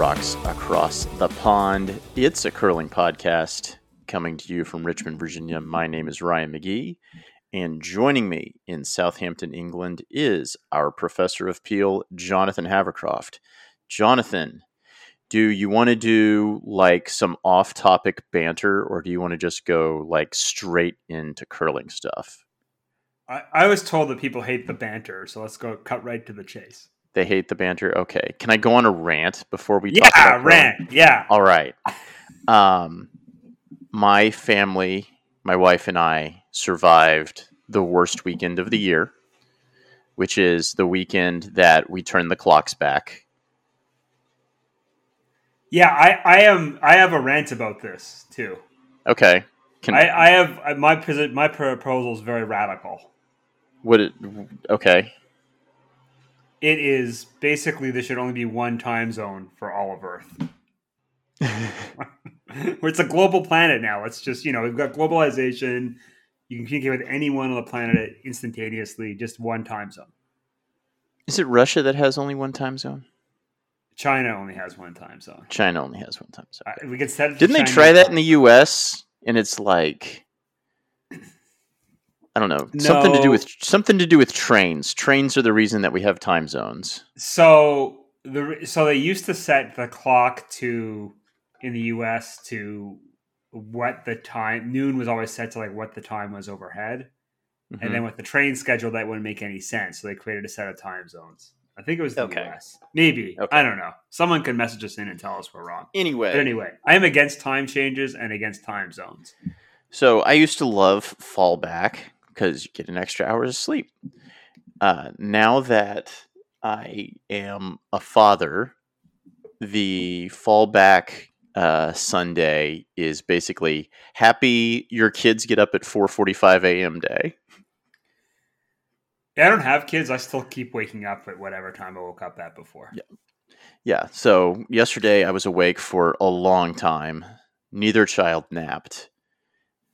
Rocks Across the Pond. It's a curling podcast coming to you from Richmond, Virginia. My name is Ryan McGee, and joining me in Southampton, England is our professor of Peel, Jonathan Havercroft. Jonathan, do you want to do like some off topic banter, or do you want to just go like straight into curling stuff? I, I was told that people hate the banter, so let's go cut right to the chase. They hate the banter. Okay, can I go on a rant before we? Yeah, talk about rant. curling? Yeah. All right. Um, my family, my wife and I survived the worst weekend of the year, which is the weekend that we turn the clocks back. Yeah, I, I am. I have a rant about this too. Okay. Can I, I have my my proposal is very radical. would it? Okay. It is basically there should only be one time zone for all of Earth. Where it's a global planet now. It's just you know we've got globalization. You can communicate with anyone on the planet instantaneously. Just one time zone. Is it Russia that has only one time zone? China only has one time zone. China only has one time zone. Uh, we could set. Didn't they try that in the U.S. and it's like I don't know something to do with something to do with trains. Trains are the reason that we have time zones. So the so they used to set the clock to in the U.S. to what the time noon was always set to like what the time was overhead, Mhm. and then with the train schedule that wouldn't make any sense. So they created a set of time zones. I think it was the Okay. U.S. Maybe Okay. I don't know. Someone could message us in and tell us we're wrong. anyway, But anyway, I am against time changes and against time zones. So I used to love fall back because you get an extra hours of sleep. Uh, now that I am a father, the fallback uh, Sunday is basically happy your kids get up at 4:45 a.m. day. I don't have kids. I still keep waking up at whatever time I woke up at before. Yeah. Yeah. So yesterday I was awake for a long time. Neither child napped.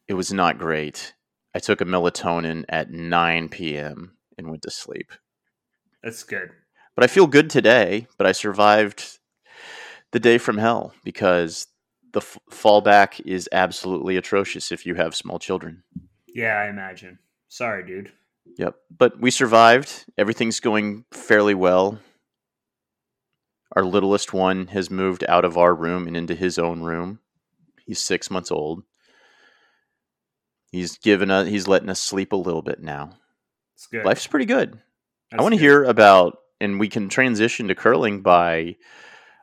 It was not great. I took a melatonin at 9 p.m. and went to sleep. That's good. But I feel good today, but I survived the day from hell because the f- fallback is absolutely atrocious if you have small children. Yeah, I imagine. Sorry, dude. Yep. But we survived. Everything's going fairly well. Our littlest one has moved out of our room and into his own room. He's six months old. He's given us, he's letting us sleep a little bit now. It's good. Life's pretty good. I want to hear about, and we can transition to curling by.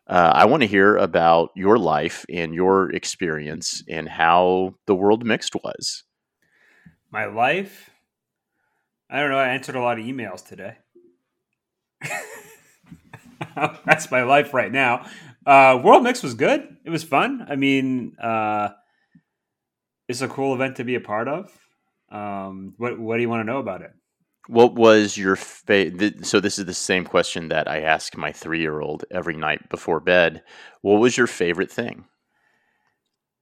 Uh, I want to hear about your life and your experience and how the world mixed was. my life. I don't know. I answered a lot of emails today. That's my life right now. Uh, World Mix was good. It was fun. I mean, uh, it's a cool event to be a part of. Um, what What do you want to know about it? What was your fa- th- so this is the same question that I ask my 3-year-old every night before bed. What was your favorite thing?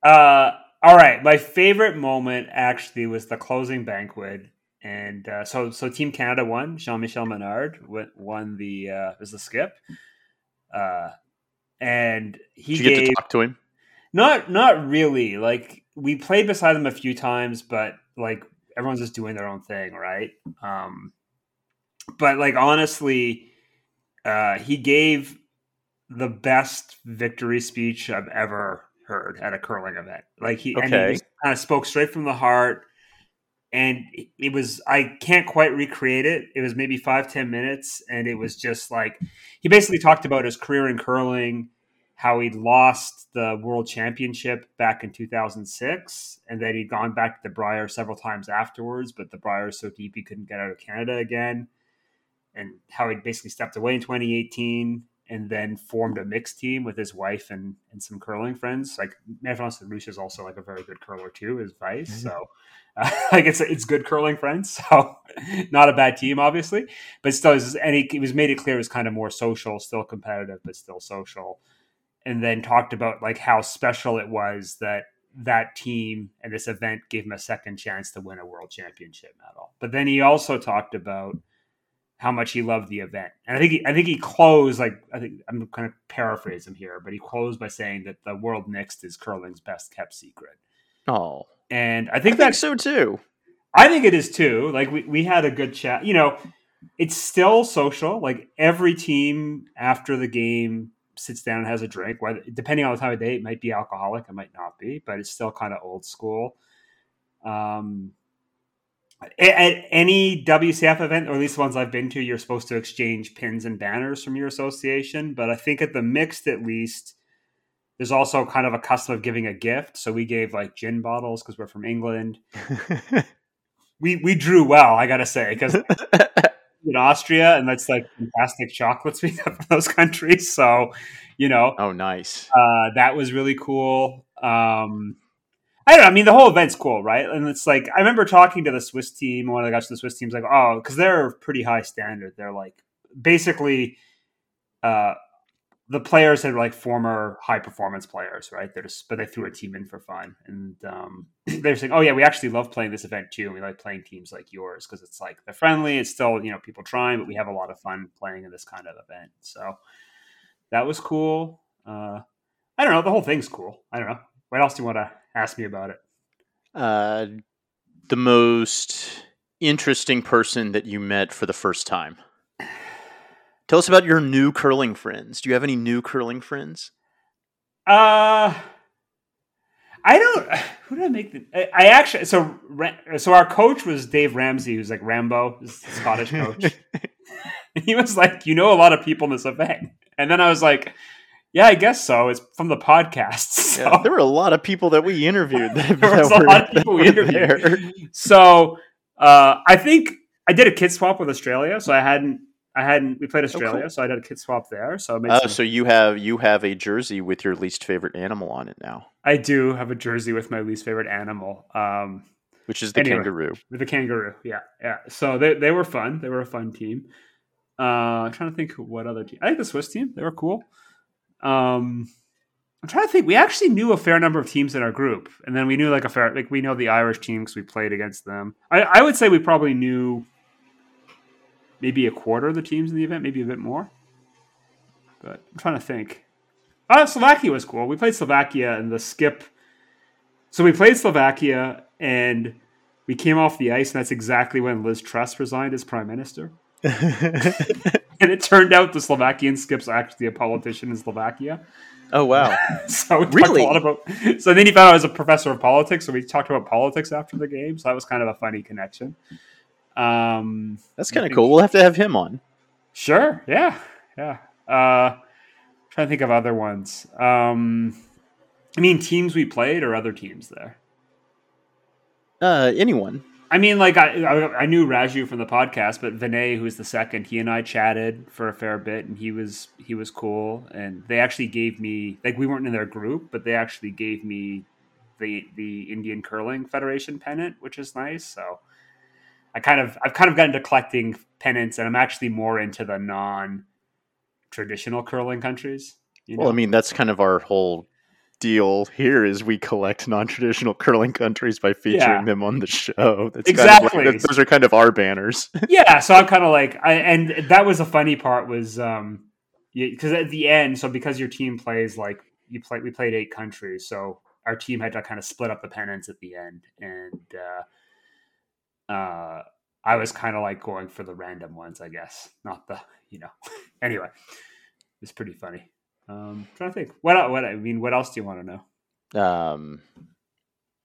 Uh, all right. My favorite moment actually was the closing banquet, and uh, so so Team Canada won. Jean Michel Menard won, won the uh, was the skip, uh, and he Did you get gave to talk to him? not not really. Like we played beside them a few times, but like everyone's just doing their own thing, right? Um, but like honestly, uh, he gave the best victory speech I've ever heard at a curling event. Like he, and he just kind of spoke straight from the heart. And it was, I can't quite recreate it. It was maybe five ten minutes. And it was just like, he basically talked about his career in curling, how he'd lost the world championship back in 2006, and that he'd gone back to the Brier several times afterwards, but the Brier was so deep he couldn't get out of Canada again, and how he basically stepped away in 2018 and then formed a mixed team with his wife and, and some curling friends. Like Manfred Lucia is also like a very good curler too, his vice. Mm-hmm. So uh, like it's it's good curling friends. So not a bad team, obviously, but still, and he, he was made it clear it was kind of more social, still competitive, but still social. And then talked about like how special it was that that team and this event gave him a second chance to win a world championship medal. But then he also talked about how much he loved the event. And I think he, I think he closed like I think I'm kind of paraphrasing here, but he closed by saying that the world mixed is curling's best kept secret. Oh, and I think that's so too. I think it is too. Like we we had a good chat. You know, it's still social. Like every team after the game sits down and has a drink. Whether depending on the time of day, it might be alcoholic, it might not be, but it's still kind of old school. Um, at any WCF event, or at least the ones I've been to, you're supposed to exchange pins and banners from your association. But I think at the mixed, at least, there's also kind of a custom of giving a gift. So we gave like gin bottles because we're from England. we we drew well, I gotta say, because in Austria, and that's like fantastic chocolates we have from those countries. So, you know, oh, nice. Uh, that was really cool. Um, I don't know. I mean, the whole event's cool, right? And it's like I remember talking to the Swiss team. One of the guys from the Swiss team's like, "Oh, because they're pretty high standard. They're like basically, uh, the players had like former high performance players, right? They're just, but they threw a team in for fun, and um, they're saying, "Oh yeah, we actually love playing this event too. We like playing teams like yours because it's like they're friendly. It's still you know people trying, but we have a lot of fun playing in this kind of event. So that was cool. Uh, I don't know. The whole thing's cool. I don't know. What else do you want to Ask me about it. Uh, the most interesting person that you met for the first time. Tell us about your new curling friends. Do you have any new curling friends? Uh I don't. Who did I make the? I, I actually so so our coach was Dave Ramsey, who's like Rambo, Scottish coach. he was like, you know, a lot of people in this event, and then I was like, yeah, I guess so. It's from the podcast. So. Yeah, there were a lot of people that we interviewed. That, there was that a lot of people we interviewed. There. So uh, I think I did a kid swap with Australia. So I hadn't, I hadn't. We played Australia, oh, cool. so I did a kid swap there. So oh, some... so you have you have a jersey with your least favorite animal on it now. I do have a jersey with my least favorite animal, um, which is the anyway, kangaroo. The kangaroo, yeah, yeah. So they they were fun. They were a fun team. Uh, I'm trying to think what other team. I think the Swiss team. They were cool. Um, I'm trying to think. We actually knew a fair number of teams in our group, and then we knew like a fair like we know the Irish team because we played against them. I, I would say we probably knew maybe a quarter of the teams in the event, maybe a bit more. But I'm trying to think. Uh, Slovakia was cool. We played Slovakia and the skip. So we played Slovakia and we came off the ice, and that's exactly when Liz Truss resigned as prime minister. and it turned out the Slovakian skip's actually a politician in Slovakia. Oh wow! so we really? talked a lot about. So then he found out I was a professor of politics, so we talked about politics after the game. So that was kind of a funny connection. Um, That's kind of cool. We'll have to have him on. Sure. Yeah. Yeah. Uh, trying to think of other ones. Um, I mean, teams we played or other teams there. Uh, anyone. I mean, like I, I knew Raju from the podcast, but Vinay, who's the second, he and I chatted for a fair bit, and he was he was cool. And they actually gave me like we weren't in their group, but they actually gave me the the Indian Curling Federation pennant, which is nice. So I kind of I've kind of gotten to collecting pennants, and I'm actually more into the non traditional curling countries. You know? Well, I mean that's kind of our whole deal here is we collect non-traditional curling countries by featuring yeah. them on the show. That's exactly. Kind of like, those are kind of our banners. yeah, so I'm kind of like, I, and that was the funny part was, um, because at the end, so because your team plays like you play, we played eight countries, so our team had to kind of split up the pennants at the end, and uh, uh, I was kind of like going for the random ones, I guess, not the, you know. anyway, it's pretty funny. Um, trying to think. What? What? I mean, what else do you want to know? Um,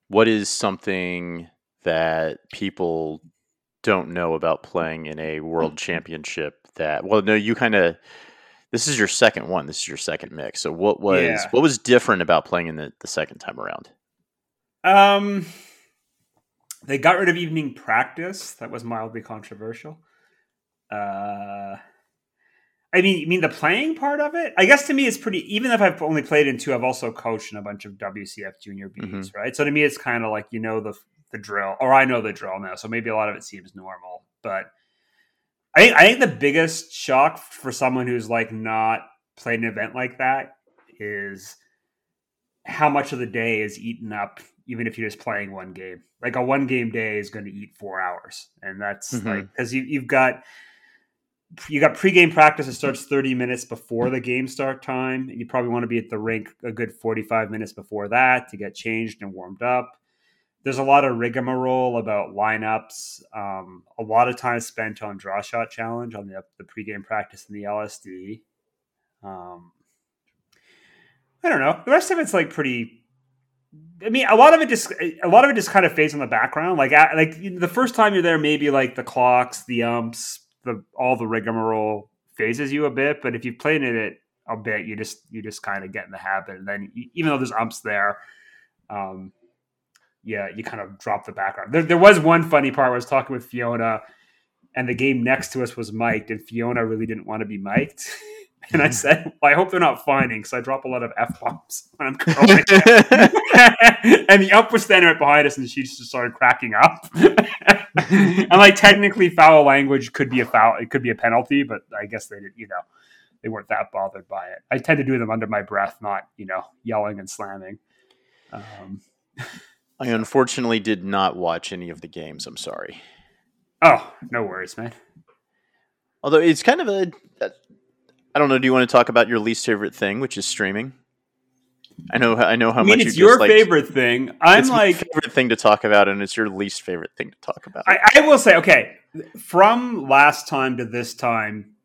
what is something that people don't know about playing in a world championship? That well, no, you kind of. This is your second one. This is your second mix. So what was yeah. what was different about playing in the, the second time around? Um, they got rid of evening practice. That was mildly controversial. Uh, I mean, you mean the playing part of it? I guess to me, it's pretty. Even if I've only played in two, I've also coached in a bunch of WCF junior Bs, mm-hmm. right? So to me, it's kind of like you know the the drill, or I know the drill now. So maybe a lot of it seems normal, but I think I think the biggest shock for someone who's like not played an event like that is how much of the day is eaten up even if you're just playing one game. Like a one game day is going to eat four hours, and that's mm-hmm. like because you, you've got you got pregame practice that starts 30 minutes before the game start time. And you probably want to be at the rink a good 45 minutes before that to get changed and warmed up. There's a lot of rigmarole about lineups. Um, a lot of time spent on draw shot challenge on the, the pregame practice in the LSD. Um, I don't know. The rest of it's like pretty I mean, a lot of it just a lot of it just kind of fades in the background. Like like the first time you're there, maybe like the clocks, the umps, the all the rigmarole fazes you a bit. But if you've played in it a bit, you just you just kind of get in the habit. And then even though there's umps there, um, yeah, you kind of drop the background. There, there was one funny part where I was talking with Fiona, and the game next to us was mic'd, and Fiona really didn't want to be mic'd. And I said, well, I hope they're not finding because I drop a lot of F bombs when I'm curling. and the up was standing right behind us and she just started cracking up. and like technically foul language could be a foul, it could be a penalty, but I guess they didn't, you know, they weren't that bothered by it. I tend to do them under my breath, not, you know, yelling and slamming. Um, I unfortunately did not watch any of the games. I'm sorry. Oh, no worries, man. Although it's kind of a, I don't know. Do you want to talk about your least favorite thing, which is streaming? I know. I know how I mean, much it's you your favorite thing. I'm it's like favorite thing to talk about, and it's your least favorite thing to talk about. I, I will say, okay, from last time to this time,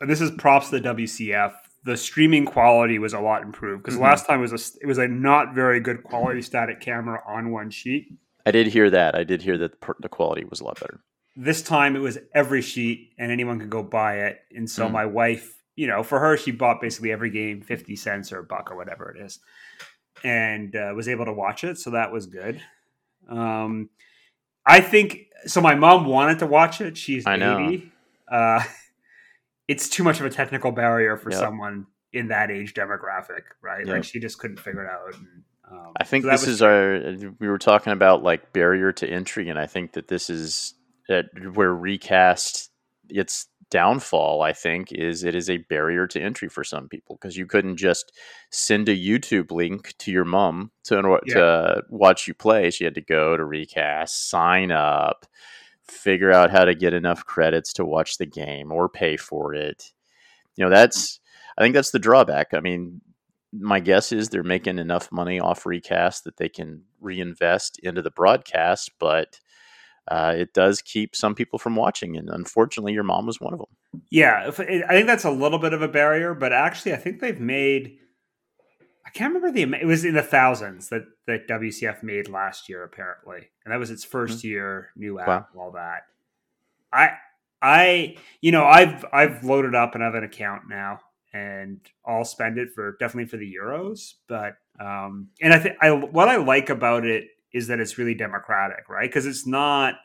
and this is props to the WCF. The streaming quality was a lot improved because mm-hmm. last time was a it was a not very good quality static camera on one sheet. I did hear that. I did hear that the quality was a lot better this time it was every sheet and anyone could go buy it. And so mm. my wife, you know, for her, she bought basically every game 50 cents or a buck or whatever it is and uh, was able to watch it. So that was good. Um, I think so. My mom wanted to watch it. She's I 80. Uh, it's too much of a technical barrier for yep. someone in that age demographic, right? Yep. Like she just couldn't figure it out. And, um, I think so this was- is our. We were talking about like barrier to entry, and I think that this is that where recast its downfall i think is it is a barrier to entry for some people because you couldn't just send a youtube link to your mom to, yeah. to watch you play. She had to go to recast sign up figure out how to get enough credits to watch the game or pay for it. You know that's i think that's the drawback. I mean my guess is they're making enough money off recast that they can reinvest into the broadcast but uh, it does keep some people from watching. And unfortunately, your mom was one of them. Yeah, I think that's a little bit of a barrier, but actually, I think they've made. I can't remember the it was in the thousands that that WCF made last year apparently, and that was its 1st mm-hmm. year new app wow. and all that. I I you know I've I've loaded up and I have an account now, and I'll spend it for definitely for the Euros, but um and I think I what I like about it is that it's really democratic, right? Because it's not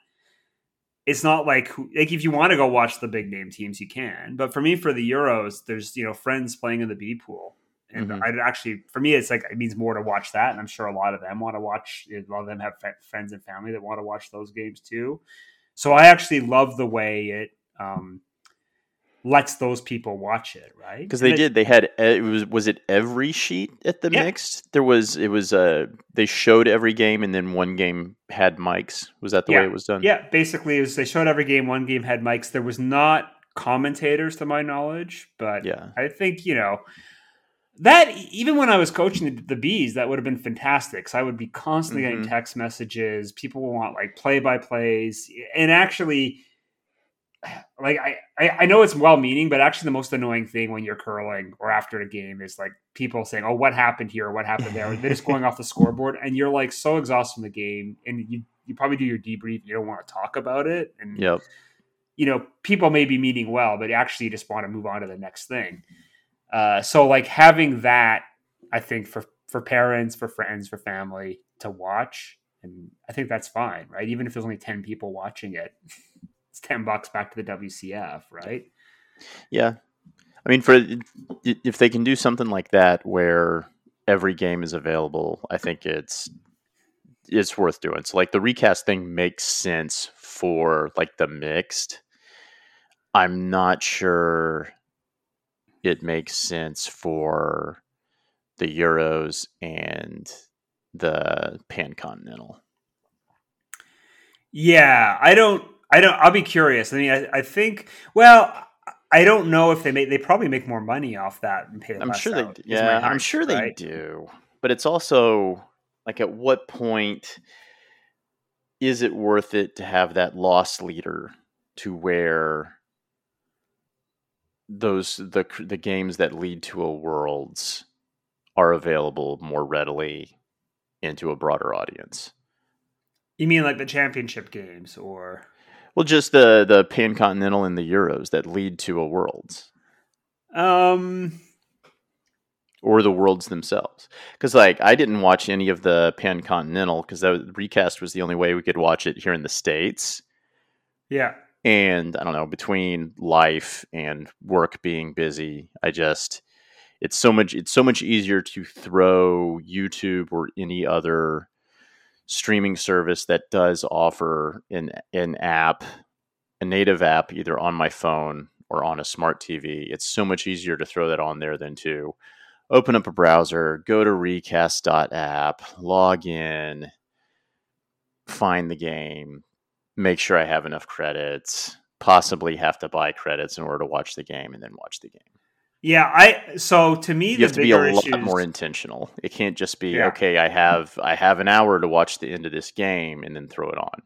it's not like like if you want to go watch the big name teams, you can. But for me, for the Euros, there's you know friends playing in the B pool, and mm-hmm. I actually for me, it's like it means more to watch that, and I'm sure a lot of them want to watch. A lot of them have friends and family that want to watch those games too. So I actually love the way it um, lets those people watch it, right? Because they did. They had it was was it every sheet at the yeah. mixed? There was it was uh they showed every game and then one game had mics. Was that the yeah. way it was done? Yeah, basically, it was they showed every game. One game had mics. There was not commentators to my knowledge, but yeah, I think you know that even when I was coaching the, the bees, that would have been fantastic. So I would be constantly mm-hmm. getting text messages. People want like play by plays, and actually like I, I know it's well meaning, but actually the most annoying thing when you're curling or after a game is like people saying, "Oh, what happened here? What happened there?" They're just going off the scoreboard, and you're like so exhausted from the game, and you you probably do your debrief. You don't want to talk about it, and yep. you know people may be meaning well, but actually you just want to move on to the next thing. Uh, so like having that, I think for for parents, for friends, for family to watch, and I think that's fine, right? Even if there's only ten people watching it. it's 10 bucks back to the WCF, right? Yeah, I mean, for if they can do something like that where every game is available, I think it's it's worth doing. So like the recast thing makes sense for like the mixed. I'm not sure it makes sense for the Euros and the Pan Continental. Yeah, I don't. I don't. I'll be curious. I mean, I, I think. Well, I don't know if they make. They probably make more money off that and pay. I'm sure out, they. Yeah, I'm sure they do. But it's also like, at what point is it worth it to have that loss leader to where those the the games that lead to a worlds are available more readily into a broader audience. You mean like the championship games or well just the the pan continental and the euros that lead to a worlds. Um or the worlds themselves. Cuz like I didn't watch any of the pan continental cuz that recast was the only way we could watch it here in the states. Yeah and I don't know between life and work being busy, I just it's so much it's so much easier to throw YouTube or any other streaming service that does offer an an app, a native app either on my phone or on a smart TV. It's so much easier to throw that on there than to open up a browser, go to recast.app, log in, find the game, make sure I have enough credits, possibly have to buy credits in order to watch the game and then watch the game. Yeah, I so to me you have to be a lot issues, more intentional. It can't just be yeah. okay. I have I have an hour to watch the end of this game and then throw it on.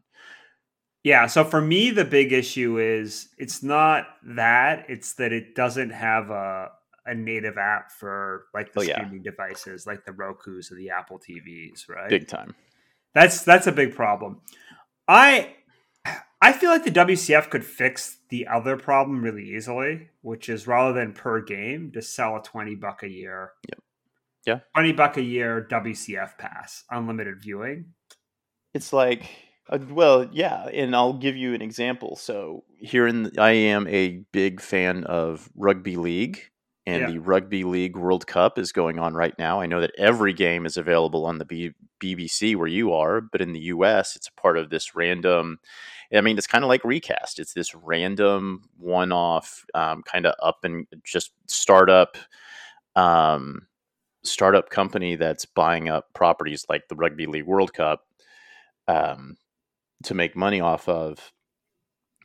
Yeah, so for me the big issue is it's not that it's that it doesn't have a a native app for like the oh, streaming yeah. devices like the Roku's or the Apple TVs, right? Big time. That's that's a big problem. I I feel like the WCF could fix the other problem really easily, which is rather than per game, to sell a 20 buck a year. Yep. Yeah. 20 buck a year WCF pass, unlimited viewing. It's like uh, well, yeah, and I'll give you an example. So here in the, I am a big fan of rugby league, and yeah. the rugby league World Cup is going on right now. I know that every game is available on the B- BBC where you are, but in the US, it's a part of this random I mean, it's kind of like recast. It's this random one-off um, kind of up and just startup um, startup company that's buying up properties like the Rugby League World Cup um, to make money off of.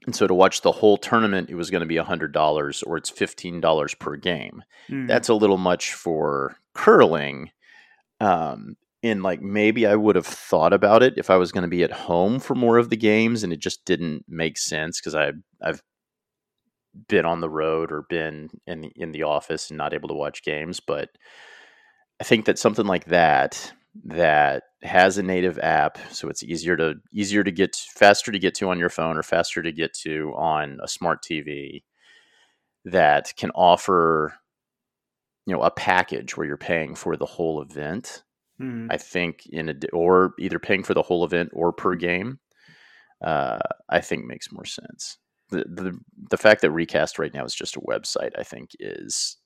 And so to watch the whole tournament, it was going to be $100 or it's $15 per game. Mm. That's a little much for curling. Um, and like maybe I would have thought about it if I was going to be at home for more of the games, and it just didn't make sense because I I've been on the road or been in the, in the office and not able to watch games. But I think that something like that that has a native app, so it's easier to easier to get faster to get to on your phone or faster to get to on a smart TV that can offer you know a package where you're paying for the whole event Mm-hmm. I think in a or either paying for the whole event or per game, uh, I think makes more sense. The, the the fact that recast right now is just a website, I think, is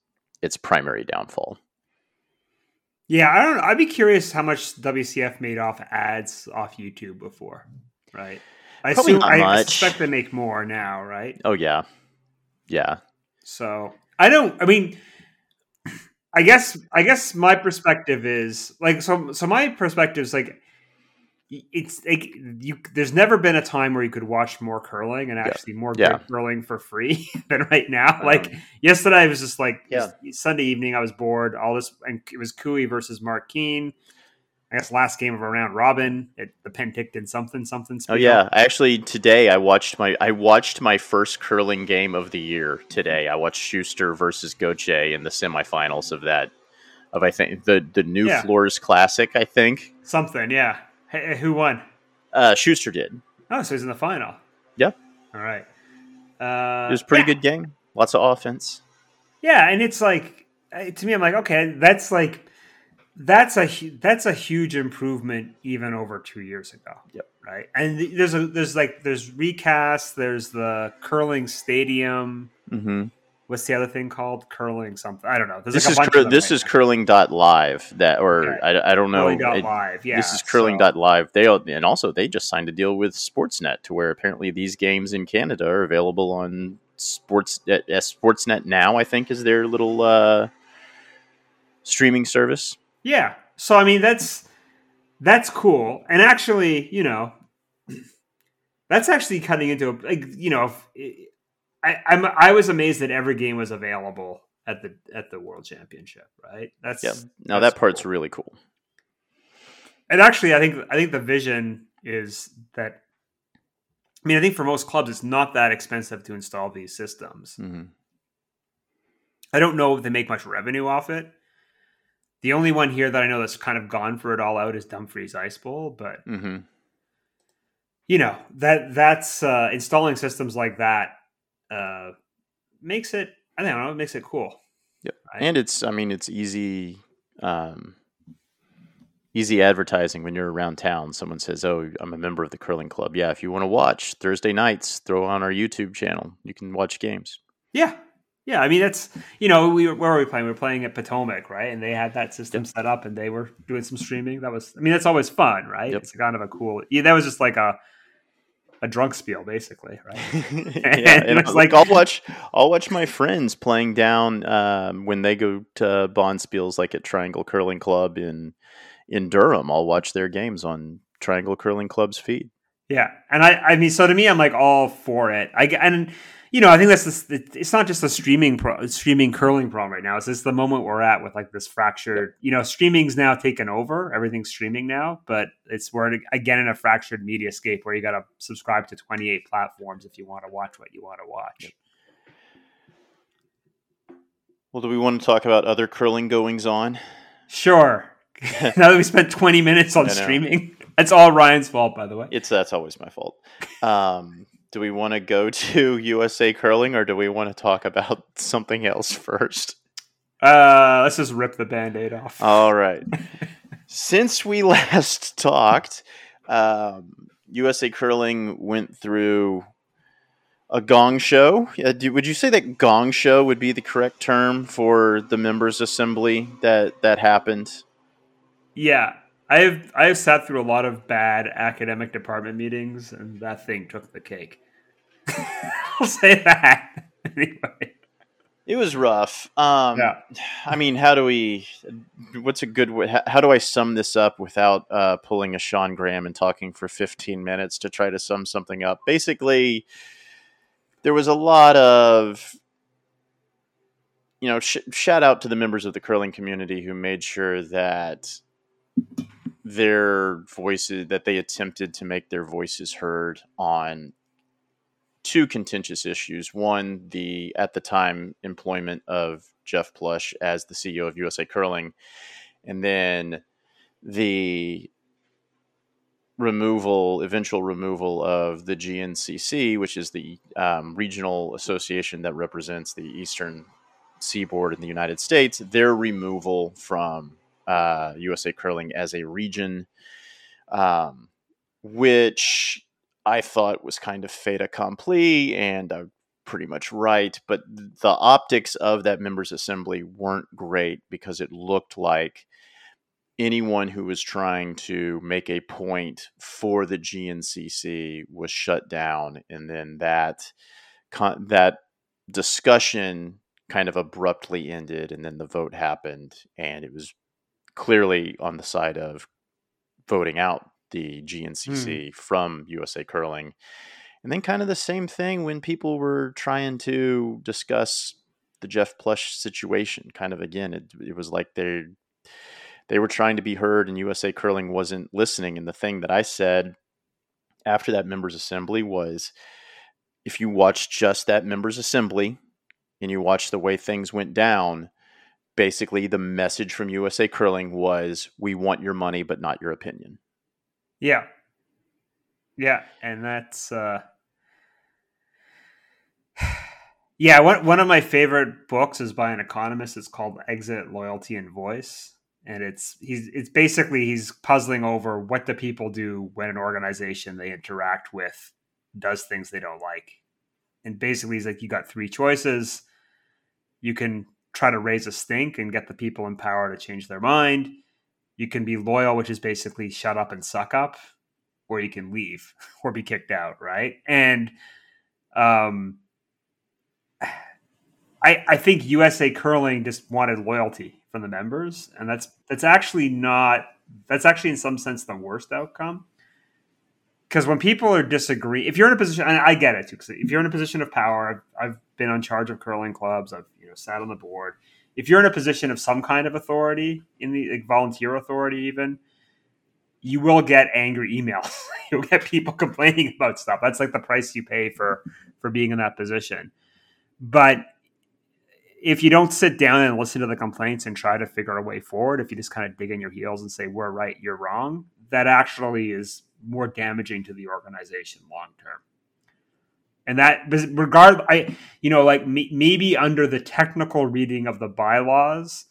its primary downfall. Yeah, I don't. I'd be curious how much WCF made off ads off YouTube before, right? I Probably assume, I much. expect they make more now, right? Oh yeah, yeah. So I don't. I mean, I guess I guess my perspective is like so so my perspective is like it's like you there's never been a time where you could watch more curling and actually yeah. more yeah. curling for free than right now. Um, like yesterday I was just like yeah. Sunday evening I was bored. All this and it was Cooey versus Mark Kean. I guess last game of a round robin at the Penticton something something. Oh yeah, actually today I watched my I watched my first curling game of the year today. I watched Shuster versus Goche in the semifinals of that of I think the the New yeah. Floors Classic. I think something. Yeah, hey, who won? Uh, Shuster did. Oh, so he's in the final. Yep. All right. Uh, it was a pretty yeah. good game. Lots of offense. Yeah, and it's like to me, I'm like, okay, that's like that's a that's a huge improvement even over two years ago. Yep. Right. And there's a there's like there's recast. There's the curling stadium. Mm-hmm. what's the other thing called? Curling something. I don't know. There's this like is cur- this right is curling dot live that or okay. I, I don't know. Curling live. Yeah. This is curling so. live. They and also they just signed a deal with Sportsnet to where apparently these games in Canada are available on Sports uh, Sportsnet now. I think is their little uh, streaming service. Yeah. So I mean that's that's cool. And actually, you know, that's actually cutting into a, like you know, I, I'm I was amazed that every game was available at the at the World Championship. Right? That's yeah. Now that's that part's cool. really cool. And actually, I think I think the vision is that. I mean, I think for most clubs, it's not that expensive to install these systems. Mm-hmm. I don't know if they make much revenue off it. The only one here that I know that's kind of gone for it all out is Dumfries Ice Bowl, but mm-hmm. you know that that's uh, installing systems like that uh, makes it. I don't know. It makes it cool. Yep, right? and it's. I mean, it's easy. Um, easy advertising when you're around town. Someone says, "Oh, I'm a member of the curling club." Yeah, if you want to watch Thursday nights, throw on our YouTube channel. You can watch games. Yeah, yeah, I mean that's you know we were, where were we playing? We were playing at Potomac, right? And they had that system yep. set up, and they were doing some streaming. That was, I mean, that's always fun, right? Yep. It's kind of a cool. Yeah, that was just like a a drunk spiel, basically, right? yeah, and it's like I'll watch I'll watch my friends playing down um, when they go to bonspiels, like at Triangle Curling Club in in Durham. I'll watch their games on Triangle Curling Club's feed. Yeah, and I I mean, so to me, I'm like all for it. I and you know, I think that's this, it's not just a streaming pro, streaming curling problem right now. It's just the moment we're at with like this fractured, you know, streaming's now taken over. Everything's streaming now, but it's we're again in a fractured media scape where you got to subscribe to 28 platforms if you want to watch what you want to watch. Well, do we want to talk about other curling goings on? Sure. now that we spent 20 minutes on streaming, it's all Ryan's fault, by the way. It's that's always my fault. Um, do we want to go to USA curling or do we want to talk about something else first? Uh, let's just rip the band-aid off. All right. Since we last talked, um, USA curling went through a gong show. Uh, do, would you say that gong show would be the correct term for the members' assembly that that happened? Yeah, I've I've sat through a lot of bad academic department meetings, and that thing took the cake. I'll say that anyway. It was rough. Um, yeah. I mean, how do we? What's a good way? How do I sum this up without uh, pulling a Sean Graham and talking for 15 minutes to try to sum something up? Basically, there was a lot of you know, sh- shout out to the members of the curling community who made sure that their voices that they attempted to make their voices heard on two contentious issues. One, the at the time employment of Jeff Plush as the CEO of USA Curling, and then the removal, eventual removal of the GNCC, which is the um, regional association that represents the Eastern Seaboard in the United States, their removal from uh, USA Curling as a region, um, which I thought was kind of fait accompli, and I'm pretty much right. But the optics of that members' assembly weren't great because it looked like anyone who was trying to make a point for the GNCC was shut down, and then that that discussion kind of abruptly ended, and then the vote happened, and it was clearly on the side of voting out the GNCC mm. from USA Curling. And then kind of the same thing when people were trying to discuss the Jeff Plush situation. Kind of again, it, it was like they they were trying to be heard, and USA Curling wasn't listening. And the thing that I said after that members assembly was, if you watch just that members assembly and you watch the way things went down, basically the message from USA Curling was, "We want your money, but not your opinion." Yeah. Yeah, and that's uh Yeah, one one of my favorite books is by an economist. It's called Exit Loyalty and Voice. And it's he's it's basically he's puzzling over what the people do when an organization they interact with does things they don't like. And basically he's like you got three choices. You can try to raise a stink and get the people in power to change their mind. You can be loyal, which is basically shut up and suck up, or you can leave or be kicked out, right? And um, I I think USA Curling just wanted loyalty from the members, and that's that's actually not that's actually in some sense the worst outcome. Because when people are disagree, if you're in a position, and I get it too, because if you're in a position of power, I've, I've been on charge of curling clubs, I've you know sat on the board. If you're in a position of some kind of authority, in the like volunteer authority, even, you will get angry emails. You'll get people complaining about stuff. That's like the price you pay for for being in that position. But if you don't sit down and listen to the complaints and try to figure a way forward, if you just kind of dig in your heels and say we're right, you're wrong, that actually is more damaging to the organization long term. And that, regard, I, you know, like maybe under the technical reading of the bylaws,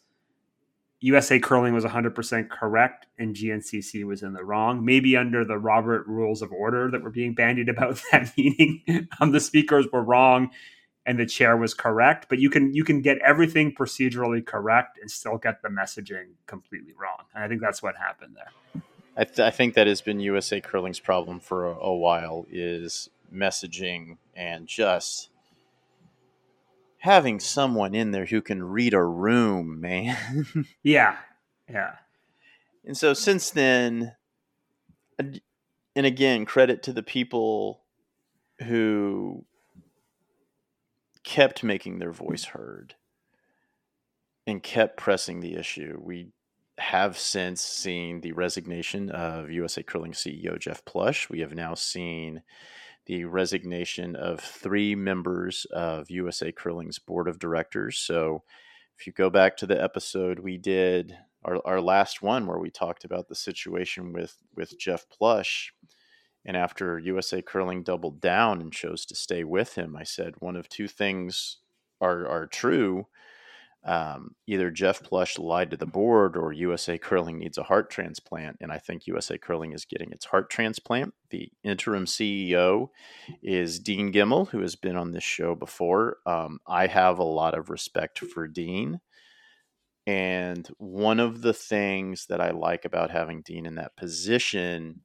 USA Curling was 100% correct and GNCC was in the wrong. Maybe under the Robert Rules of Order that were being bandied about that meeting, um, the speakers were wrong and the chair was correct. But you can you can get everything procedurally correct and still get the messaging completely wrong. And I think that's what happened there. I, th- I think that has been USA Curling's problem for a, a while is messaging and just having someone in there who can read a room, man. yeah. Yeah. And so since then, and again, credit to the people who kept making their voice heard and kept pressing the issue. We have since seen the resignation of USA Curling CEO Jeff Plush. We have now seen the resignation of three members of USA Curling's board of directors. So, if you go back to the episode we did, our, our last one where we talked about the situation with, with Jeff Plush, and after USA Curling doubled down and chose to stay with him, I said one of two things are, are true um, either Jeff Plush lied to the board or USA Curling needs a heart transplant. And I think USA Curling is getting its heart transplant. The interim CEO is Dean Gemmell, who has been on this show before. Um, I have a lot of respect for Dean. And one of the things that I like about having Dean in that position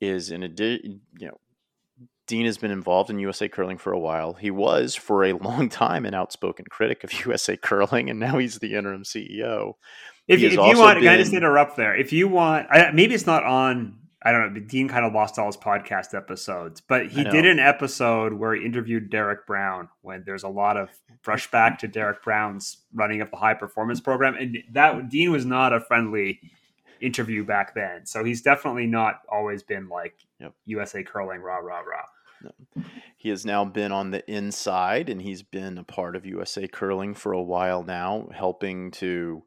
is in addition, you know, Dean has been involved in USA Curling for a while. He was for a long time an outspoken critic of USA Curling, and now he's the interim CEO. If, if you want, been... can I just interrupt there? If you want, I, maybe it's not on. I don't know. Dean kind of lost all his podcast episodes, but he did an episode where he interviewed Derek Brown when there's a lot of brushback to Derek Brown's running of the high performance program, and that Dean was not a friendly interview back then. So he's definitely not always been like yep. USA Curling rah rah rah. No. He has now been on the inside and he's been a part of USA Curling for a while now, helping to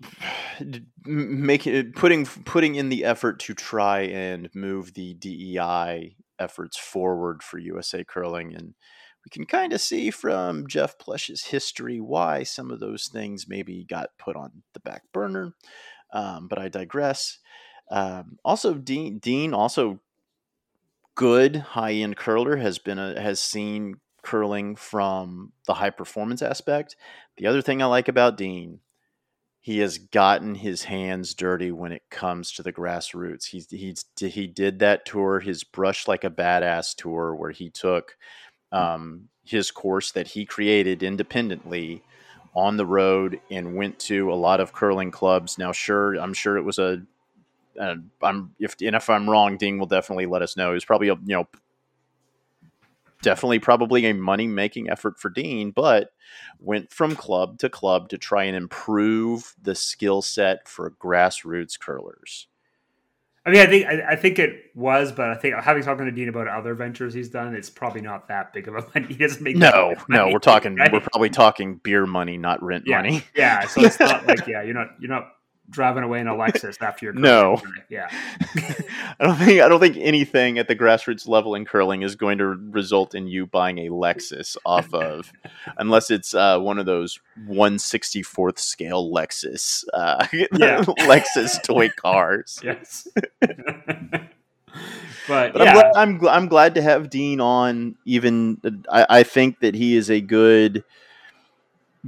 make it putting putting in the effort to try and move the DEI efforts forward for USA Curling and we can kind of see from Jeff Plush's history why some of those things maybe got put on the back burner. Um, but I digress. Um, also, Dean Dean also good high end curler has been a, has seen curling from the high performance aspect. The other thing I like about Dean, he has gotten his hands dirty when it comes to the grassroots. He's he's he did that tour, his brush like a badass tour, where he took um, his course that he created independently on the road and went to a lot of curling clubs. Now, sure, I'm sure it was a uh, I'm if and if I'm wrong, Dean will definitely let us know. It's probably a you know definitely probably a money making effort for Dean, but went from club to club to try and improve the skill set for grassroots curlers. I mean, I think I, I, think it was, but I think having talked to Dean about other ventures he's done, it's probably not that big of a money. He doesn't make no, no. We're talking, right? we're probably talking beer money, not rent yeah. money. Yeah, so it's not like yeah, you're not you're not driving away in a Lexus after your no, yeah. I don't think I don't think anything at the grassroots level in curling is going to result in you buying a Lexus off of, unless it's uh, one of those one sixty fourth scale Lexus, uh, yeah. Lexus toy cars. Yes. but, but yeah. I'm, glad, I'm, I'm glad to have Dean on. Even I, I think that he is a good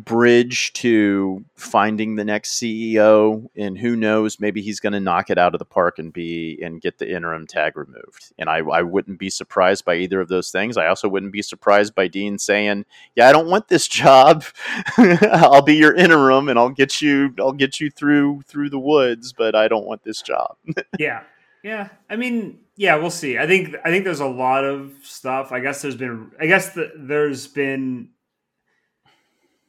bridge to finding the next CEO and who knows maybe he's going to knock it out of the park and be and get the interim tag removed. And I, I wouldn't be surprised by either of those things. I also wouldn't be surprised by Dean saying yeah I don't want this job. I'll be your interim and I'll get you I'll get you through through the woods but I don't want this job. Yeah. Yeah. I mean yeah we'll see. I think I think there's a lot of stuff. I guess there's been I guess the, there's been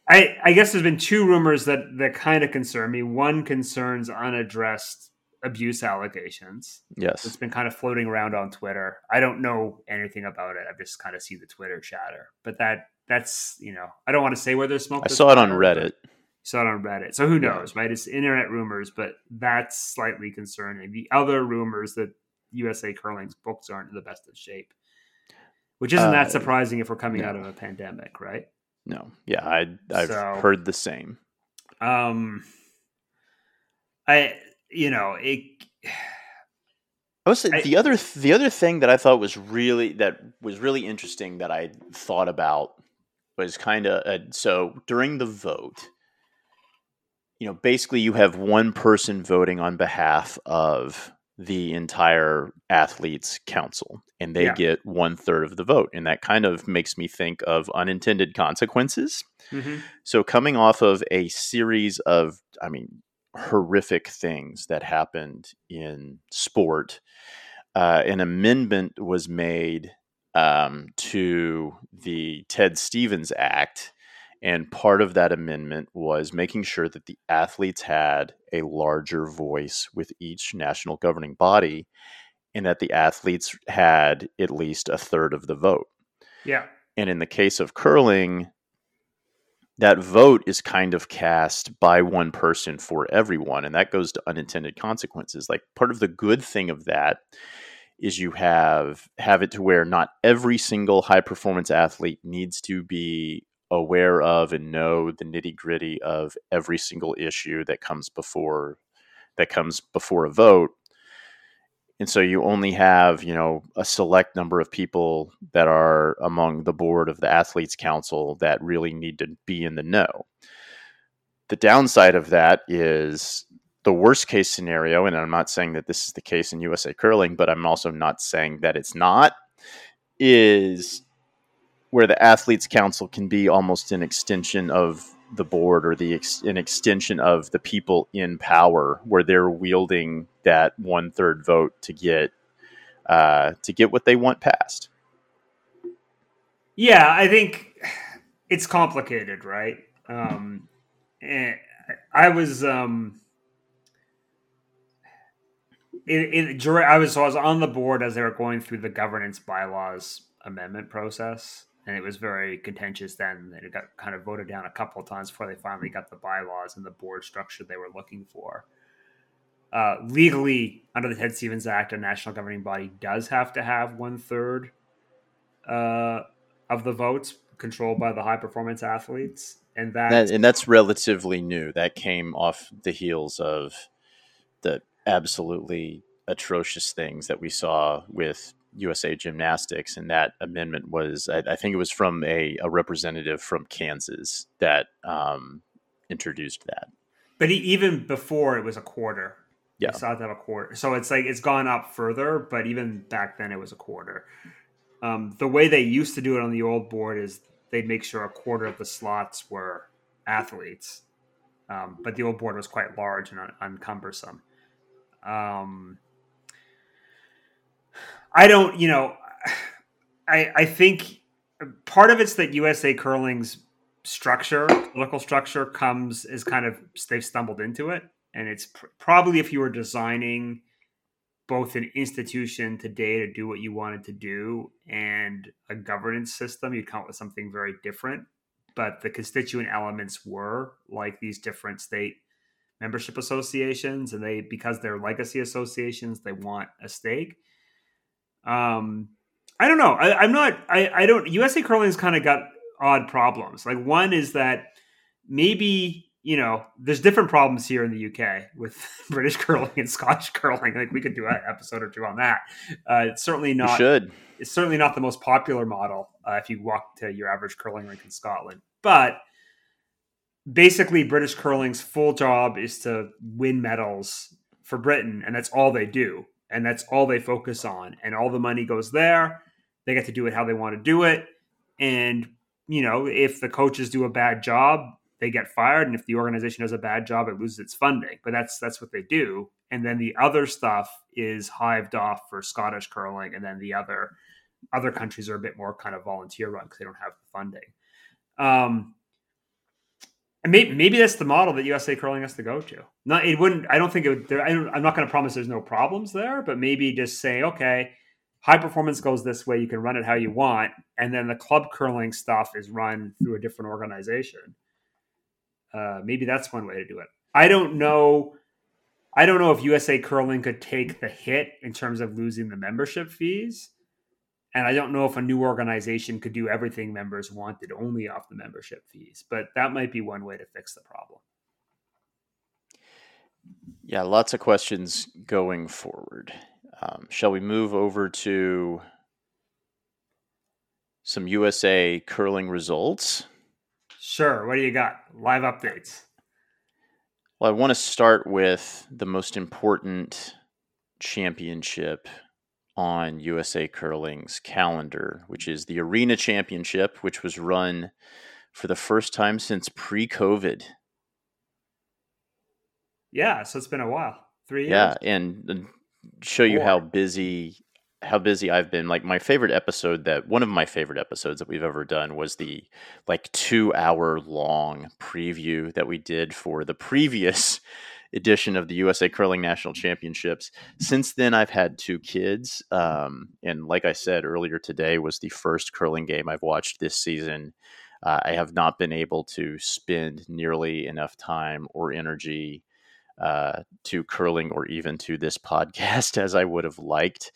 I, I guess there's been two rumors that that kind of concern me. One concerns unaddressed abuse allegations. Yes, it's been kind of floating around on Twitter. I don't know anything about it. I've just kind of seen the Twitter chatter. But that that's you know I don't want to say where there's smoke. I saw it on Reddit. You saw it on Reddit. So who knows, yeah. right? It's internet rumors, but that's slightly concerning. The other rumors that USA Curling's books aren't in the best of shape, which isn't uh, that surprising if we're coming out of a pandemic, right? No, yeah, I I've so, heard the same. Um, I you know it. I was I, the other the other thing that I thought was really that was really interesting that I thought about was kind of so during the vote. You know, basically, you have one person voting on behalf of the entire athletes council and they yeah. get one third of the vote and that kind of makes me think of unintended consequences mm-hmm. so coming off of a series of i mean horrific things that happened in sport uh, an amendment was made um, to the ted stevens act and part of that amendment was making sure that the athletes had a larger voice with each national governing body and that the athletes had at least a third of the vote. Yeah. And in the case of curling, that vote is kind of cast by one person for everyone. And that goes to unintended consequences. Like part of the good thing of that is you have have it to where not every single high performance athlete needs to be aware of and know the nitty gritty of every single issue that comes before that comes before a vote. And so you only have you know a select number of people that are among the board of the athletes council that really need to be in the know. The downside of that is the worst case scenario and i'm not saying that this is the case in usa curling but i'm also not saying that it's not is where the athletes council can be almost an extension of the board or the ex- an extension of the people in power where they're wielding that one third vote to get uh, to get what they want passed. Yeah i think it's complicated right? Um, and i was um it, it, I was so I was on the board as they were going through the governance bylaws amendment process, and it was very contentious then. And it got kind of voted down a couple of times before they finally got the bylaws and the board structure they were looking for. Uh, legally, under the Ted Stevens Act, a national governing body does have to have one third uh, of the votes controlled by the high performance athletes, and that, that and that's relatively new. That came off the heels of the absolutely atrocious things that we saw with USA Gymnastics, and that amendment was, I, I think it was from a, a, representative from Kansas that um, introduced that. But he, even before it was a quarter. Yeah, saw to have a quarter. So it's like it's gone up further, but even back then it was a quarter. Um, the way they used to do it on the old board is they'd make sure a quarter of the slots were athletes, um, but the old board was quite large and un- uncumbersome. Um, I don't, you know, I I think part of it's that USA Curling's structure, political structure, comes is kind of they've stumbled into it, and it's pr- probably if you were designing both an institution today to do what you wanted to do and a governance system, you'd come up with something very different. But the constituent elements were like these different state membership associations, and they because they're legacy associations, they want a stake um, I don't know. I, am not. I, I don't. USA Curling's kind of got odd problems. Like one is that maybe you know, there's different problems here in the UK with British curling and Scottish curling. Like we could do an episode or two on that. Uh, it's certainly not. You should. It's certainly not the most popular model uh, if you walk to your average curling rink in Scotland. But basically, British curling's full job is to win medals for Britain, and that's all they do, and that's all they focus on, and all the money goes there. They get to do it how they want to do it, and you know, if the coaches do a bad job, they get fired. And if the organization does a bad job it loses its funding. But that's that's what they do. And then the other stuff is hived off for scottish curling. And then the other other countries are a bit more kind of volunteer run because they don't have the funding. Um and maybe, maybe that's the model that USA curling has to go to. Not, it wouldn't. I don't think it would. There, I am not going to promise there's no problems there, but maybe just say, okay, high performance goes this way. You can run it how you want, and then the club curling stuff is run through a different organization. Uh, maybe that's one way to do it. I don't know. I don't know if USA Curling could take the hit in terms of losing the membership fees. And I don't know if a new organization could do everything members wanted only off the membership fees, but that might be one way to fix the problem. Yeah, lots of questions going forward. Um, shall we move over to some USA curling results? Sure. What do you got? Live updates. Well, I want to start with the most important championship on USA Curling's calendar, which is the Arena Championship, which was run for the first time since pre COVID. Yeah, so it's been a while. Three years. Yeah, and show you Four. how busy how busy I've been. Like my favorite episode that one of my favorite episodes that we've ever done was the like 2 hour long preview that we did for the previous edition of the USA Curling National Championships. Since then I've had two kids um, and like I said earlier today was the first curling game I've watched this season. Uh, I have not been able to spend nearly enough time or energy uh, to curling or even to this podcast as I would have liked.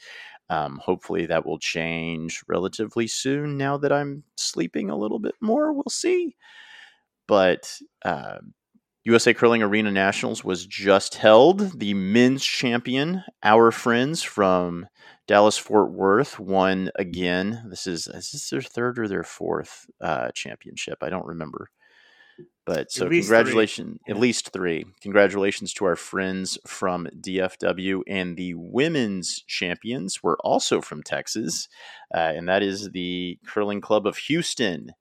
Um, hopefully that will change relatively soon now that I'm sleeping a little bit more. We'll see. But uh, USA Curling Arena Nationals was just held. The men's champion, our friends from Dallas Fort Worth, won again. This is is this their third or their fourth uh, championship? I don't remember. But so congratulations, at least three. Congratulations to our friends from DFW and the women's champions were also from Texas, uh, and that is the Curling Club of Houston.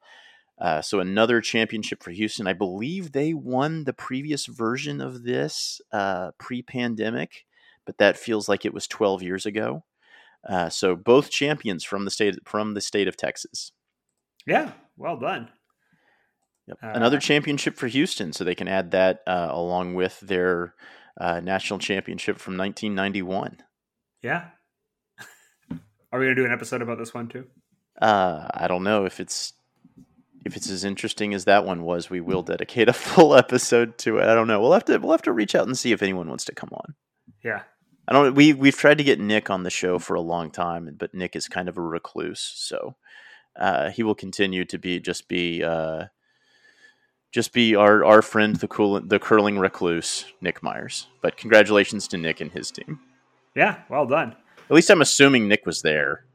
Uh, so another championship for Houston. I believe they won the previous version of this uh, pre-pandemic, but that feels like it was 12 years ago. Uh, so both champions from the state from the state of Texas. Yeah, well done. Yep. Uh, Another championship for Houston, so they can add that uh, along with their uh, national championship from 1991. Yeah. Are we going to do an episode about this one too? Uh, I don't know if it's if it's as interesting as that one was. We will dedicate a full episode to it. I don't know. We'll have to we'll have to reach out and see if anyone wants to come on. Yeah. I don't. We we've tried to get Nick on the show for a long time, but Nick is kind of a recluse, so uh, he will continue to be just be uh, just be our, our friend, the cool, the curling recluse, Nick Myers. But congratulations to Nick and his team. Yeah, well done. At least I'm assuming Nick was there.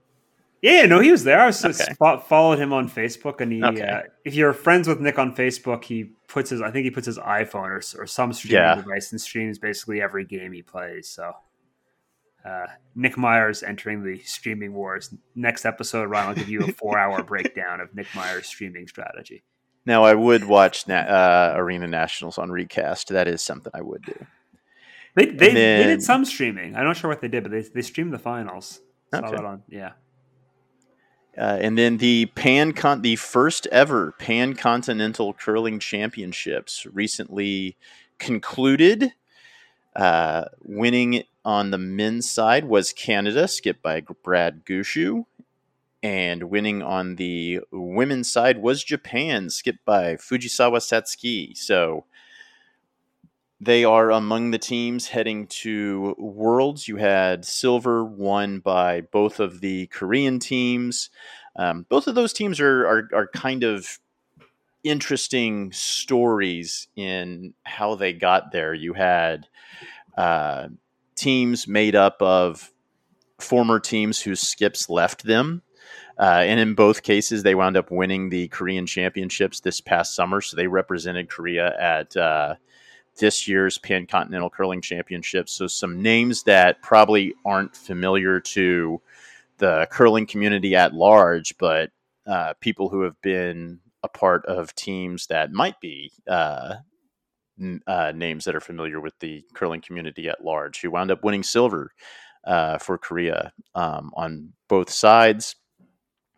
Yeah, no, he was there. I was okay. followed him on Facebook, and he. Okay. Uh, if you're friends with Nick on Facebook, he puts his. I think he puts his iPhone or, or some streaming yeah. device and streams basically every game he plays. So, uh, Nick Myers entering the streaming wars. Next episode, Ryan will give you a four-hour breakdown of Nick Myers' streaming strategy. Now, I would watch na- uh, Arena Nationals on Recast. That is something I would do. They they, then, they did some streaming. I'm not sure what they did, but they they streamed the finals. Saw okay. that on yeah. Uh, and then the pan con- the first ever pan continental curling championships recently concluded. Uh, winning on the men's side was Canada, skipped by Brad Gushue, and winning on the women's side was Japan, skipped by Fujisawa Satsuki. So they are among the teams heading to Worlds. You had silver won by both of the Korean teams. Um, both of those teams are, are, are kind of interesting stories in how they got there. You had uh, teams made up of former teams whose skips left them. Uh, and in both cases, they wound up winning the Korean championships this past summer. So they represented Korea at uh, this year's Pan Continental Curling Championships. So some names that probably aren't familiar to the curling community at large, but uh, people who have been a part of teams that might be uh, uh, names that are familiar with the curling community at large, who wound up winning silver uh, for Korea um, on both sides.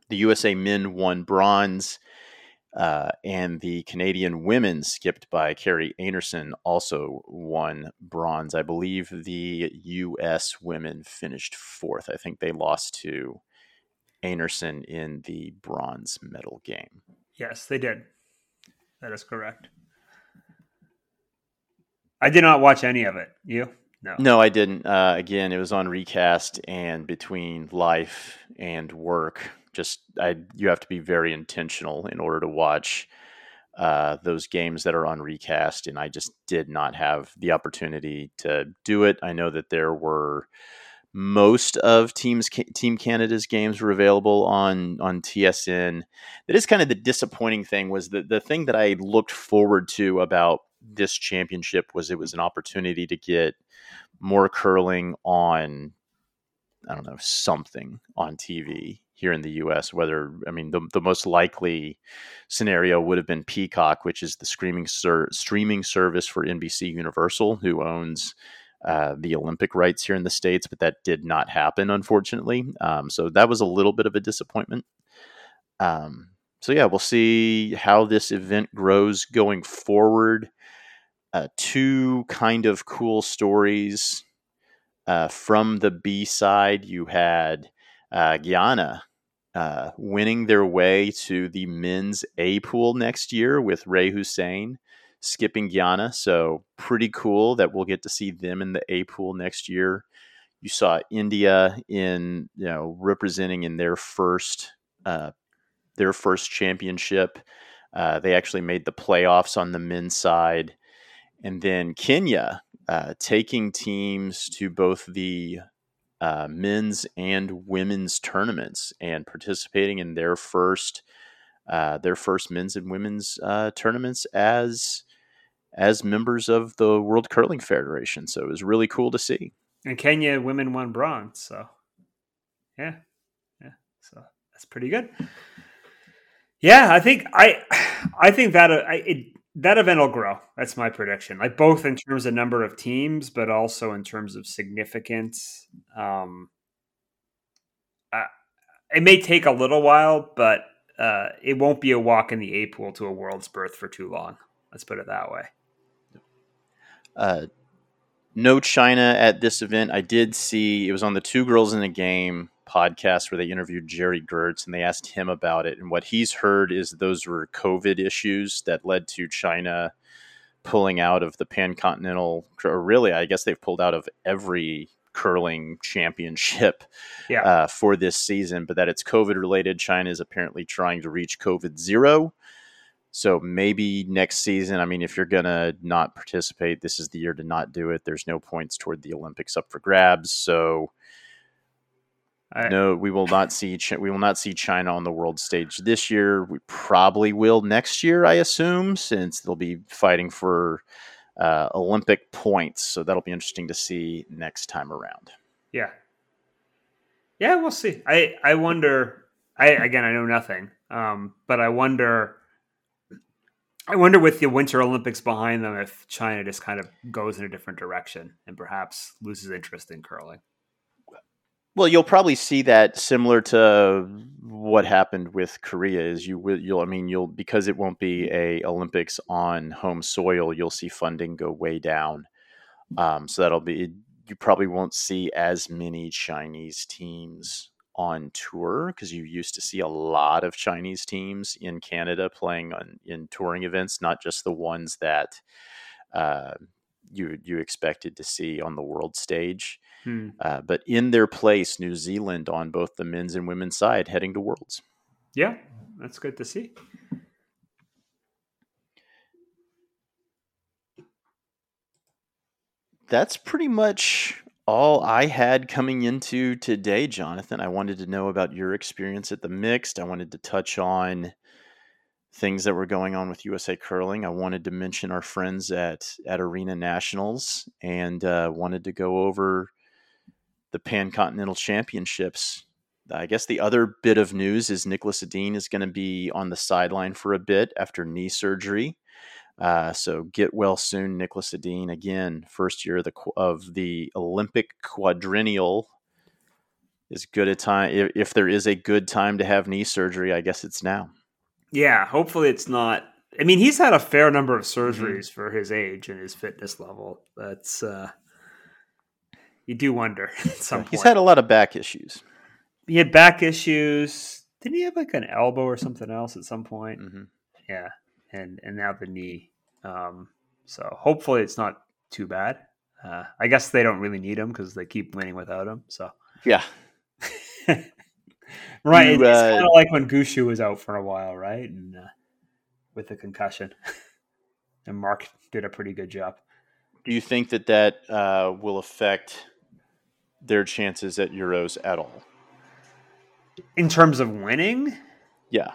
The USA men won bronze, uh, and the Canadian women, skipped by Carrie Einarson, also won bronze. I believe the U.S. women finished fourth. I think they lost to Einarson in the bronze medal game. Yes, they did. That is correct. I did not watch any of it. You? No. No, I didn't. Uh, again, it was on recast, and between life and work, just I you have to be very intentional in order to watch uh, those games that are on recast, and I just did not have the opportunity to do it. I know that there were most of teams team canada's games were available on on tsn that is kind of the disappointing thing was the, the thing that i looked forward to about this championship was it was an opportunity to get more curling on i don't know something on tv here in the us whether i mean the, the most likely scenario would have been peacock which is the streaming ser- streaming service for nbc universal who owns uh, the Olympic rights here in the States, but that did not happen, unfortunately. Um, so that was a little bit of a disappointment. Um, so, yeah, we'll see how this event grows going forward. Uh, two kind of cool stories. Uh, from the B side, you had uh, Guyana uh, winning their way to the men's A pool next year with Ray Hussein skipping Guyana. So pretty cool that we'll get to see them in the A pool next year. You saw India in you know representing in their first uh, their first championship. Uh, they actually made the playoffs on the men's side, and then Kenya uh, taking teams to both the uh, men's and women's tournaments and participating in their first uh, their first men's and women's uh, tournaments as as members of the World Curling Federation. So it was really cool to see. And Kenya women won bronze. So yeah, yeah. So that's pretty good. Yeah, I think I, I think that uh, it, that event will grow. That's my prediction. Like both in terms of number of teams, but also in terms of significance. Um, uh, it may take a little while, but uh, it won't be a walk in the A pool to a world's berth for too long. Let's put it that way. Uh, no China at this event. I did see it was on the Two Girls in the Game podcast where they interviewed Jerry Gertz and they asked him about it. And what he's heard is those were COVID issues that led to China pulling out of the Pan Continental, or really, I guess they've pulled out of every curling championship yeah. uh, for this season, but that it's COVID related. China is apparently trying to reach COVID zero. So maybe next season, I mean, if you're going to not participate, this is the year to not do it. There's no points toward the Olympics up for grabs. So I, no, we will not see we will not see China on the world stage this year. We probably will next year, I assume, since they'll be fighting for uh, Olympic points. So that'll be interesting to see next time around. Yeah, yeah, we'll see. I I wonder. I again, I know nothing, um, but I wonder I wonder with the Winter Olympics behind them if China just kind of goes in a different direction and perhaps loses interest in curling. Well, you'll probably see that similar to what happened with Korea. Is you will you'll I mean you'll because it won't be a Olympics on home soil. You'll see funding go way down. Um, so that'll be you probably won't see as many Chinese teams on tour because you used to see a lot of Chinese teams in Canada playing on in touring events, not just the ones that uh, you you expected to see on the world stage. Hmm. Uh, but in their place, New Zealand on both the men's and women's side heading to Worlds. Yeah, that's good to see. That's pretty much all I had coming into today, Jonathan. I wanted to know about your experience at the mixed. I wanted to touch on things that were going on with USA Curling. I wanted to mention our friends at at Arena Nationals and uh, wanted to go over the Pan Continental Championships. I guess the other bit of news is Nicholas Edin is going to be on the sideline for a bit after knee surgery. Uh, so get well soon, Nicholas Edin. Again, first year of the, of the Olympic quadrennial is good a time. If, if there is a good time to have knee surgery, I guess it's now. Yeah, hopefully it's not. I mean, he's had a fair number of Mm-hmm. surgeries for his age and his fitness level. That's uh you do wonder at some He's point. had a lot of back issues. he had back issues. Didn't he have like an elbow or something else at some point? hmm Yeah, and and now the knee. Um, so hopefully it's not too bad. Uh, I guess they don't really need him because they keep winning without him. So Yeah, right, You, it's uh, kind of like when Gushue was out for a while, right? And uh, with the concussion, and Mark did a pretty good job. Do you think that that uh, will affect their chances at Euros at all? In terms of winning, Yeah,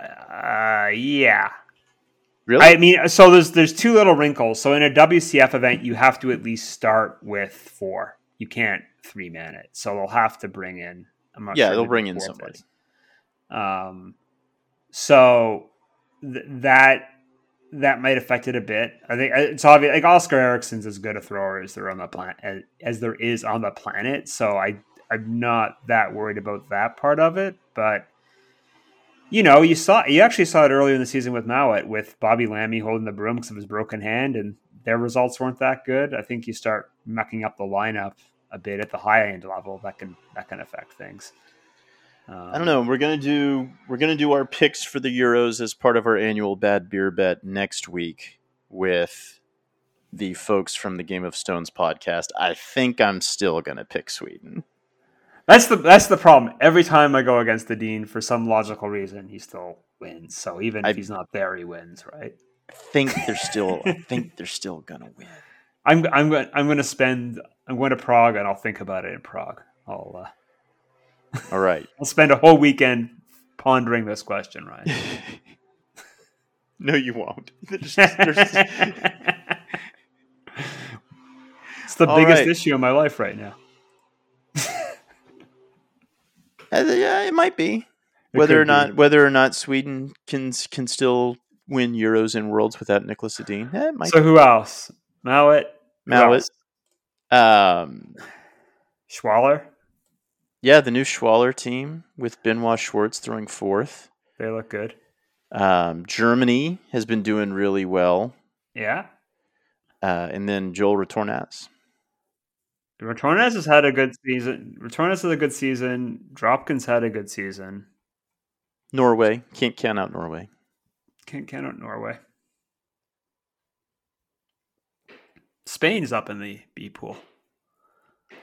uh, yeah. really. I mean, so there's there's two little wrinkles. So in a WCF event, you have to at least start with four. You can't three man it. So they'll have to bring in. I'm not Yeah, sure they'll bring in somebody. is. Um, so th- that that might affect it a bit. I think it's obvious. Like Oskar Eriksson's as good a thrower as there on the planet as, as there is on the planet. So I I'm not that worried about that part of it, but you know, you saw you actually saw it earlier in the season with Mouat with Bobby Lammie holding the broom because of his broken hand, and their results weren't that good. I think you start mucking up the lineup a bit at the high end level, that can that can affect things. Um, I don't know. We're gonna do we're gonna do our picks for the Euros as part of our annual Bad Beer Bet next week with the folks from the Game of Stones podcast. I think I'm still gonna pick Sweden. That's the that's the problem. Every time I go against the dean, for some logical reason, he still wins. So even I- if he's not there, he wins, right? I think they're still. I think they're still gonna win. I'm I'm going I'm to spend I'm going to Prague and I'll think about it in Prague. I'll uh, All right. I'll spend a whole weekend pondering this question, Ryan. no, you won't. There's- there's- it's the All biggest right. issue in my life right now. Uh, yeah, it might be. It Whether or could be. not whether or not Sweden can can still win Euros and Worlds without Nicholas Edin, eh. So who else? Mouat, Mouat. Um, Schwaller. Yeah, the new Schwaller team with Benoit Schwarz throwing fourth. They look good. Um, Germany has been doing really well, Yeah. uh, and then Joel Retornaz. Retornaz has had a good season. Retornaz had a good season. Dropkin's had a good season. Norway can't count out Norway. Can't count out Norway. Spain's up in the B pool.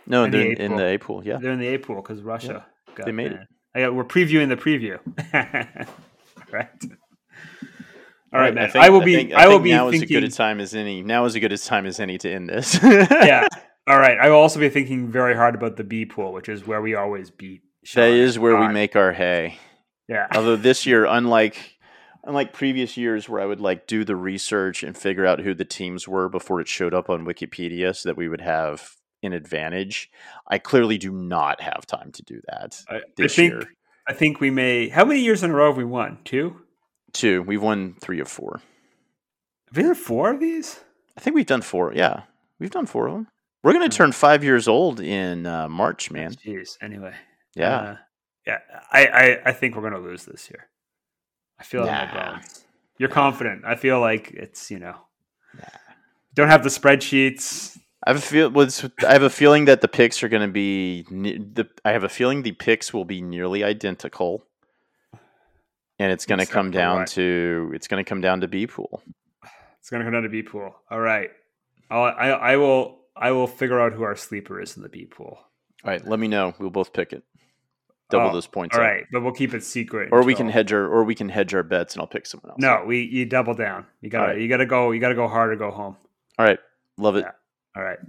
No, In the they're A in, the A pool. Yeah, They're in the A pool because Russia got They made it. banned. I got, we're previewing the preview. right. All right, man. I, think- will be. think- I, will think be now is as good a time as any. Now is as good a time as any to end this. yeah. All right. I will also be thinking very hard about the B pool, which is where we always beat. Sean. that is where we make our hay. Yeah. Although this year, unlike unlike previous years where I would like do the research and figure out who the teams were before it showed up on Wikipedia so that we would have an advantage, I clearly do not have time to do that I, I this think. year. I think we may. How many years in a row have we won? Two. Two, we've won three of four. Have we done four of these? I think we've done four. Yeah, we've done four of them. We're Hmm. going to turn five years old in uh, March, man. Jeez. Anyway. Yeah. Uh, yeah. I, I. I think we're going to lose this year. I feel it in my Nah. bones. You're confident. I feel like it's you know. Don't have the spreadsheets. I have a feel. it's- I have a feeling that the picks are going to be. The I have a feeling the picks will be nearly identical, and it's going to come down what? to it's going to come down to B pool. It's gonna come down to B pool. All right. I'll, I I will I will figure out who our sleeper is in the B pool. All right, let me know. We'll both pick it. Double Oh, those points. All up. right, but we'll keep it secret. or we can hedge our or we can hedge our bets, and I'll pick someone else. No, we you double down. You gotta right. you gotta go you gotta go hard or go home. All right. Love it. Yeah. All right.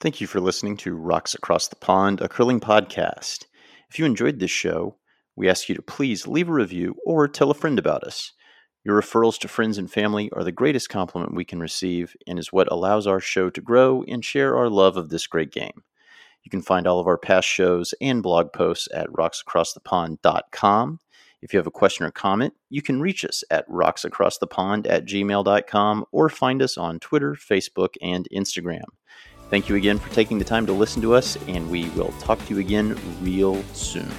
Thank you for listening to Rocks Across the Pond, a curling podcast. If you enjoyed this show, we ask you to please leave a review or tell a friend about us. Your referrals to friends and family are the greatest compliment we can receive and is what allows our show to grow and share our love of this great game. You can find all of our past shows and blog posts at rocksacrossthepond.com. If you have a question or comment, you can reach us at rocksacrossthepond at gmail.com or find us on Twitter, Facebook, and Instagram. Thank you again for taking the time to listen to us, and we will talk to you again real soon.